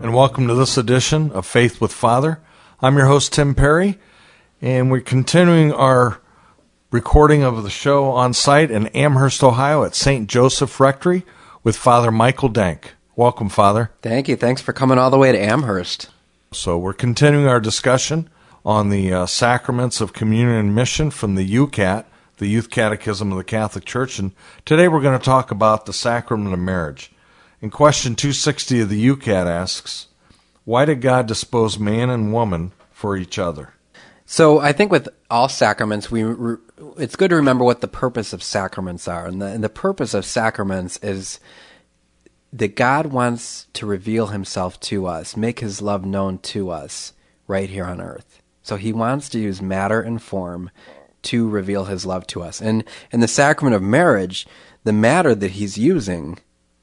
and welcome to this edition of Faith with Father. I'm your host, Tim Perry, and we're continuing our recording of the show on site in Amherst, Ohio at St. Joseph Rectory with Father Michael Dank. Welcome, Father. Thank you. Thanks for coming all the way to Amherst. So, we're continuing our discussion on the uh, sacraments of communion and mission from the YOUCAT, the Youth Catechism of the Catholic Church, and today we're going to talk about the sacrament of marriage. In question 260 of the YOUCAT asks, Why did God dispose man and woman for each other? So I think with all sacraments, we re- it's good to remember what the purpose of sacraments are, and the, and the purpose of sacraments is that God wants to reveal Himself to us, make His love known to us right here on earth. So He wants to use matter and form to reveal His love to us. And in the sacrament of marriage, the matter that He's using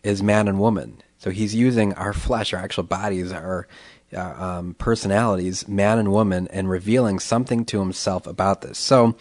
is man and woman. So He's using our flesh, our actual bodies, our uh, um, personalities, man and woman, and revealing something to Himself about this. So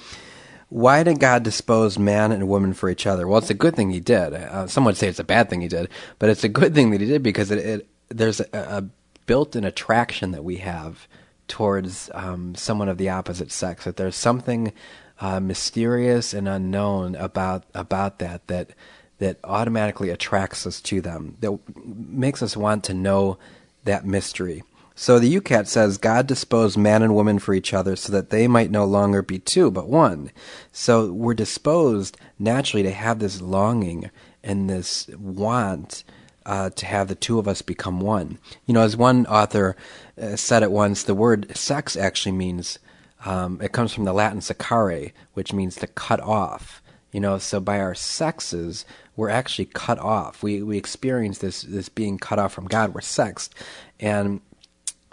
why did God dispose man and woman for each other? Well, it's a good thing He did. Uh, some would say it's a bad thing He did, but it's a good thing that He did because it, it there's a, a, built-in attraction that we have towards um, someone of the opposite sex. That there's something uh, mysterious and unknown about about that that that automatically attracts us to them. That makes us want to know that mystery. So the YOUCAT says God disposed man and woman for each other so that they might no longer be two, but one. So we're disposed naturally to have this longing and this want uh, to have the two of us become one. You know, as one author uh, said it once, the word sex actually means, um, it comes from the Latin secare, which means to cut off. You know, so by our sexes, we're actually cut off. We we experience this this being cut off from God. We're sexed, and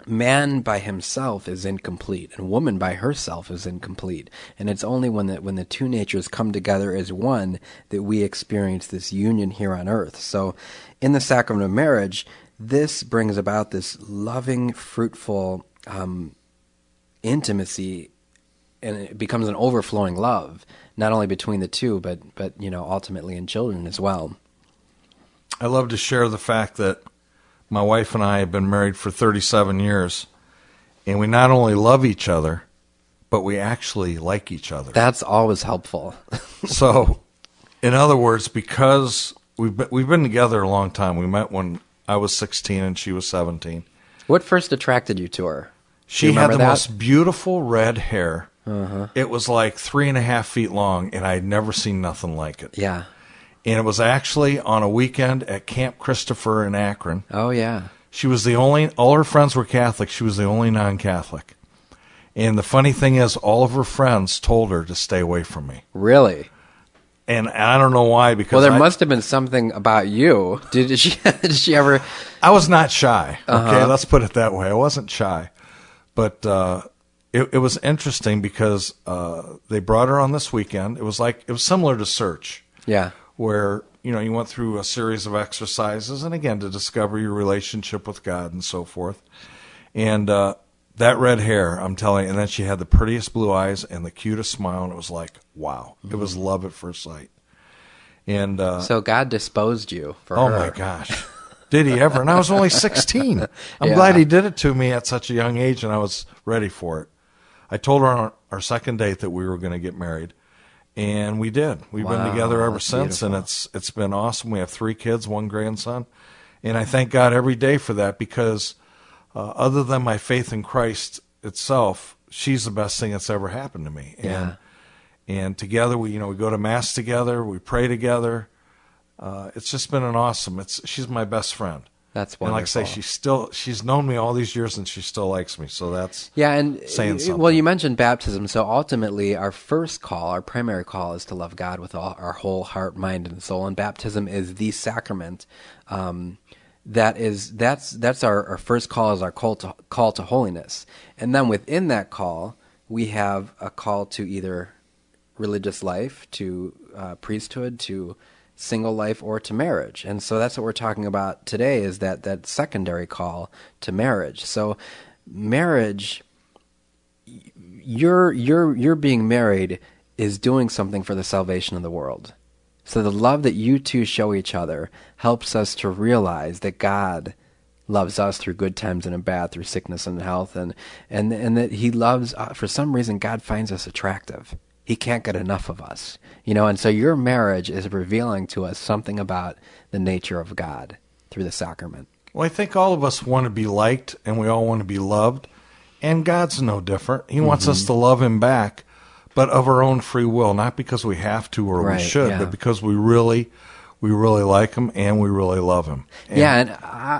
man by himself is incomplete and woman by herself is incomplete and it's only when the when the two natures come together as one that we experience this union here on earth so in the sacrament of marriage this brings about this loving fruitful um, intimacy and it becomes an overflowing love not only between the two but but you know ultimately in children as well i love to share the fact that my wife and I have been married for 37 years, and we not only love each other, but we actually like each other. That's always helpful. so, in other words, because we've been, we've been together a long time. We met when I was 16 and she was 17. What first attracted you to her? She had the that? most beautiful red hair. Uh-huh. It was like three and a half feet long, and I had never seen nothing like it. Yeah and it was actually on a weekend at Camp Christopher in Akron. Oh yeah. She was the only. All her friends were Catholic. She was the only non-Catholic. And the funny thing is, all of her friends told her to stay away from me. Really? And I don't know why. Because well, there I, must have been something about you. Did she? did she ever? I was not shy. Okay, uh-huh. let's put it that way. I wasn't shy, but uh, it, it was interesting because uh, they brought her on this weekend. It was like it was similar to Search. Yeah where you know you went through a series of exercises and again to discover your relationship with God and so forth. And uh, that red hair, I'm telling you, and then she had the prettiest blue eyes and the cutest smile, and it was like, wow, mm-hmm. it was mm-hmm. love at first sight. And uh, so God disposed you for oh her. my gosh, did he ever? And I was only 16. I'm yeah. glad he did it to me at such a young age, and I was ready for it. I told her on our, second date that we were going to get married, and we did. We've wow, been together ever since, beautiful. and it's it's been awesome. We have three kids, one grandson, and I thank God every day for that because uh, other than my faith in Christ itself, she's the best thing that's ever happened to me. And yeah. and together we you know we go to mass together, we pray together. Uh, it's just been an awesome. It's she's my best friend. That's wonderful. And like I say, she's still she's known me all these years, and she still likes me. So that's yeah. And saying something. well, you mentioned baptism. So ultimately, our first call, our primary call, is to love God with all our whole heart, mind, and soul. And baptism is the sacrament um, that is that's that's our, our first call is our call to call to holiness, and then within that call we have a call to either religious life, to uh, priesthood, to single life, or to marriage. And so that's what we're talking about today is that that secondary call to marriage. So marriage you're you're you're being married is doing something for the salvation of the world. So the love that you two show each other helps us to realize that God loves us through good times and in bad, through sickness and health, and and and that He loves. Uh, for some reason, God finds us attractive. He can't get enough of us, you know. And so your marriage is revealing to us something about the nature of God through the sacrament. Well, I think all of us want to be liked, and we all want to be loved, and God's no different. He mm-hmm. wants us mm-hmm. to love Him back but of our own free will, not because we have to or right, we should, yeah. but because we really we really like him and we really love him. And yeah, and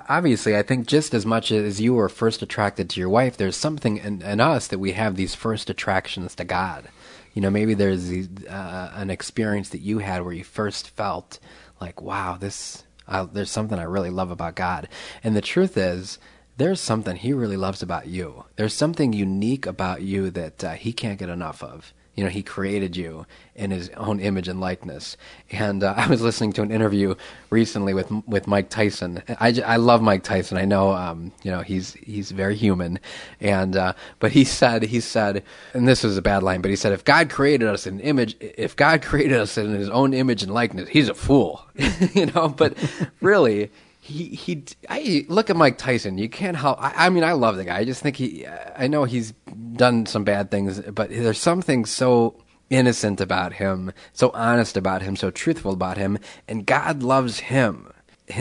obviously, I think just as much as you were first attracted to your wife, there's something in, in us that we have these first attractions to God. You know, maybe there's uh, an experience that you had where you first felt like, wow, this, there's something I really love about God. And the truth is, there's something he really loves about you. There's something unique about you that uh, he can't get enough of. You know, he created you in his own image and likeness. And uh, I was listening to an interview recently with with Mike Tyson. I, I love Mike Tyson. I know, um, you know, he's he's very human. And uh, but he said he said, and this was a bad line, but he said, if God created us in image, if God created us in His own image and likeness, He's a fool. you know, but really he he I look at Mike Tyson. You can't help. I, I, mean, I love the guy. I just think he. I know he's done some bad things, but there's something so innocent about him, so honest about him, so truthful about him, and God loves him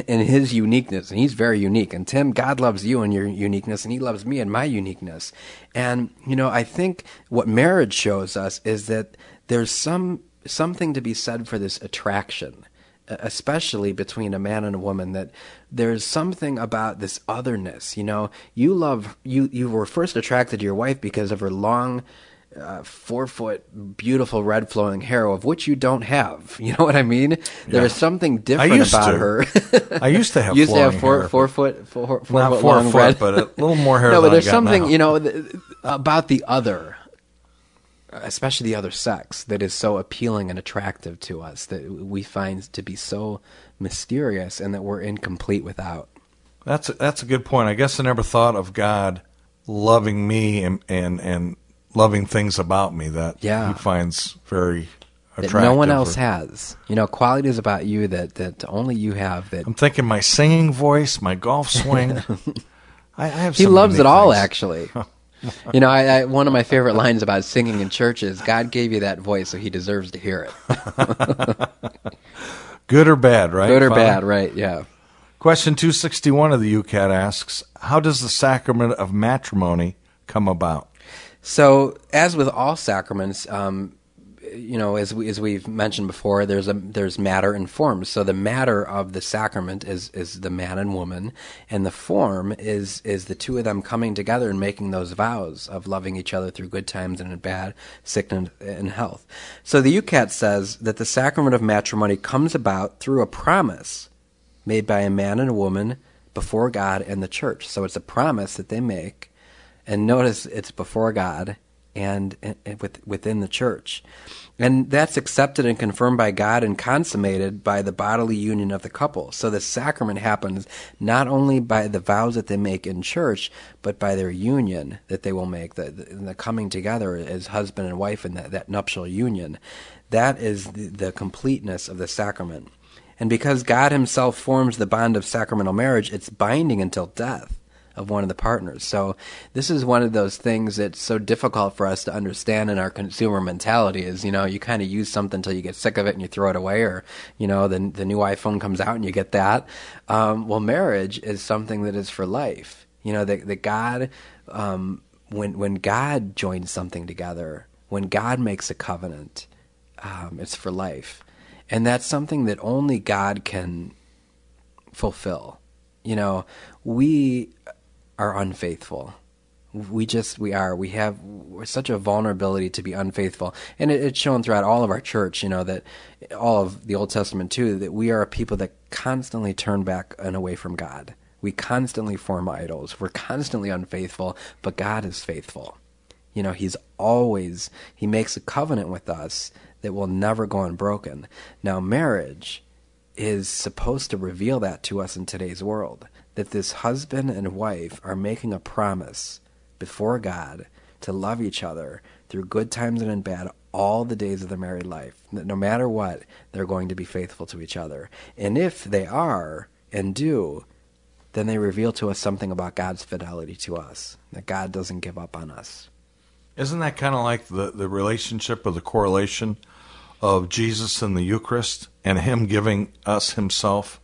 in his uniqueness, and he's very unique. And Tim, God loves you and your uniqueness, and He loves me and my uniqueness. And you know, I think what marriage shows us is that there's some something to be said for this attraction especially between a man and a woman that there's something about this otherness you know you love you you were first attracted to your wife because of her long uh, four foot beautiful red flowing hair of which you don't have you know what i mean yeah. there's something different about to. her i used to have used to have four hair, four foot four, four not foot four long foot red. but a little more hair no but there's something now. you know th- about the other especially the other sex, that is so appealing and attractive to us that we find to be so mysterious and that we're incomplete without. That's a, that's a good point. I guess I never thought of God loving me and and, and loving things about me that yeah. he finds very attractive. That no one else or, has. You know, qualities about you that, that only you have. That I'm thinking my singing voice, my golf swing. I, I have. He loves it all, actually. you know, I, I, one of my favorite lines about singing in church is God gave you that voice, so He deserves to hear it. Good or bad, right? Good or bad, right? Yeah. Question 261 of the YOUCAT asks How does the sacrament of matrimony come about? So, as with all sacraments, um, you know, as we as we've mentioned before, there's a there's matter and form. So the matter of the sacrament is is the man and woman, and the form is is the two of them coming together and making those vows of loving each other through good times and bad, sickness and health. So the YOUCAT says that the sacrament of matrimony comes about through a promise made by a man and a woman before God and the church. So it's a promise that they make, and notice it's before God and, and with, within the church. And that's accepted and confirmed by God and consummated by the bodily union of the couple. So the sacrament happens not only by the vows that they make in church, but by their union that they will make, the, the, coming together as husband and wife in that, that nuptial union. That is the, the completeness of the sacrament. And because God Himself forms the bond of sacramental marriage, it's binding until death of one of the partners. So this is one of those things that's so difficult for us to understand in our consumer mentality is, you know, you kind of use something until you get sick of it and you throw it away or, you know, the, the new iPhone comes out and you get that. Um, well, marriage is something that is for life. You know, that, that God, um, when, when God joins something together, when God makes a covenant, um, it's for life. And that's something that only God can fulfill. You know, we are unfaithful. We just we are we have such a vulnerability to be unfaithful, and it, it's shown throughout all of our church. You know that all of the Old Testament too. That we are a people that constantly turn back and away from God. We constantly form idols. We're constantly unfaithful, but God is faithful. You know, He's always He makes a covenant with us that will never go unbroken. Now, marriage is supposed to reveal that to us in today's world that this husband and wife are making a promise before God to love each other through good times and in bad all the days of their married life. That no matter what, they're going to be faithful to each other. And if they are and do, then they reveal to us something about God's fidelity to us, that God doesn't give up on us. Isn't that kind of like the, the relationship or the correlation of Jesus in the Eucharist and Him giving us Himself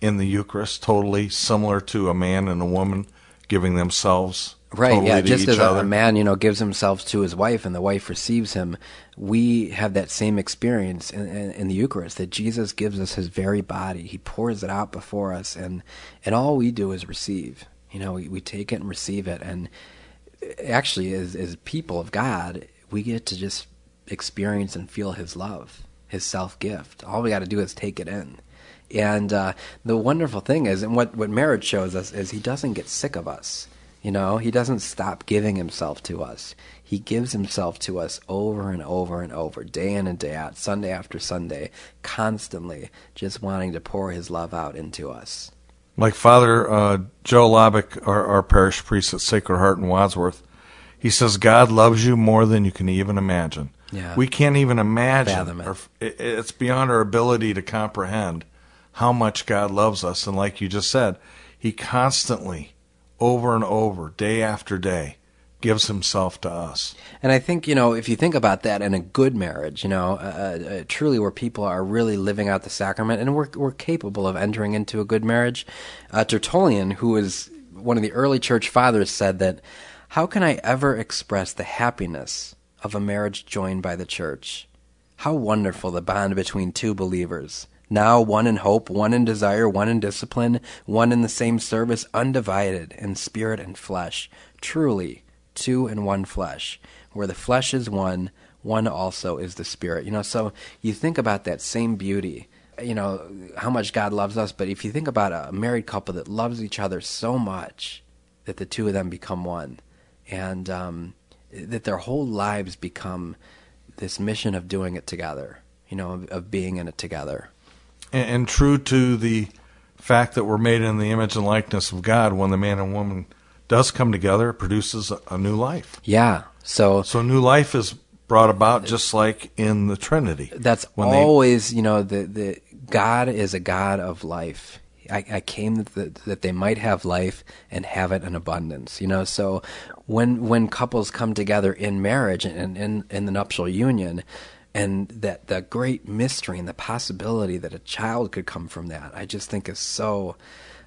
in the Eucharist, totally similar to a man and a woman giving themselves Right, totally yeah. to Just each as a, a man, you know, gives himself to his wife and the wife receives him, we have that same experience in, in, in the Eucharist that Jesus gives us his very body. He pours it out before us, and, and all we do is receive. You know, we, we take it and receive it. And actually, as, as people of God, we get to just experience and feel his love, his self gift. All we got to do is take it in. And uh, the wonderful thing is, and what, what marriage shows us, is he doesn't get sick of us. You know, he doesn't stop giving himself to us. He gives himself to us over and over and over, day in and day out, Sunday after Sunday, constantly, just wanting to pour his love out into us. Like Father uh, Joe Lobick, our, our parish priest at Sacred Heart in Wadsworth, he says God loves you more than you can even imagine. Yeah. We can't even imagine, or it- it's beyond our ability to comprehend how much God loves us. And like you just said, He constantly, over and over, day after day, gives Himself to us. And I think, you know, if you think about that in a good marriage, you know, uh, uh, truly where people are really living out the sacrament and we're, we're capable of entering into a good marriage, uh, Tertullian, who was one of the early church fathers, said that, How can I ever express the happiness of a marriage joined by the church? How wonderful the bond between two believers. Now one in hope, one in desire, one in discipline, one in the same service, undivided in spirit and flesh. Truly, two in one flesh. Where the flesh is one, one also is the spirit. You know, so you think about that same beauty, you know, how much God loves us, but if you think about a married couple that loves each other so much that the two of them become one, and um, that their whole lives become this mission of doing it together, you know, of, of being in it together. And, and true to the fact that we're made in the image and likeness of God, when the man and woman does come together, it produces a, a new life. Yeah. So So new life is brought about just like in the Trinity. that's When they- always, you know, the the God is a God of life. I, I came that, the, that they might have life and have it in abundance. You know, so when when couples come together in marriage and in in the nuptial union, and that the great mystery and the possibility that a child could come from that, I just think is so.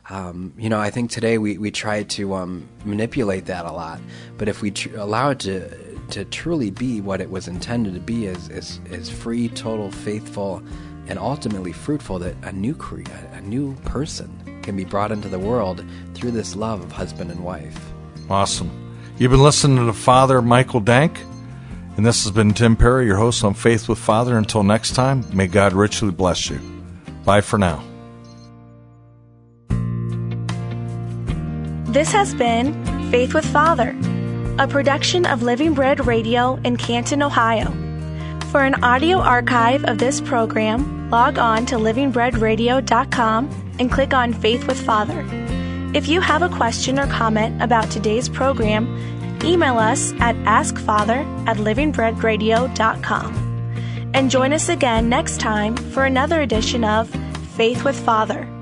Um, you know, I think today we, we try to um, manipulate that a lot, but if we tr- allow it to to truly be what it was intended to be, as as, as free, total, faithful, and ultimately fruitful, that a new cre- a new person can be brought into the world through this love of husband and wife. Awesome. You've been listening to Father Michael Dank, and this has been Tim Perry, your host on Faith with Father. Until next time, may God richly bless you. Bye for now. This has been Faith with Father, a production of Living Bread Radio in Canton, Ohio. For an audio archive of this program, log on to livingbreadradio.com and click on Faith with Father. If you have a question or comment about today's program, email us at askfather at livingbreadradio.com. And join us again next time for another edition of Faith with Father.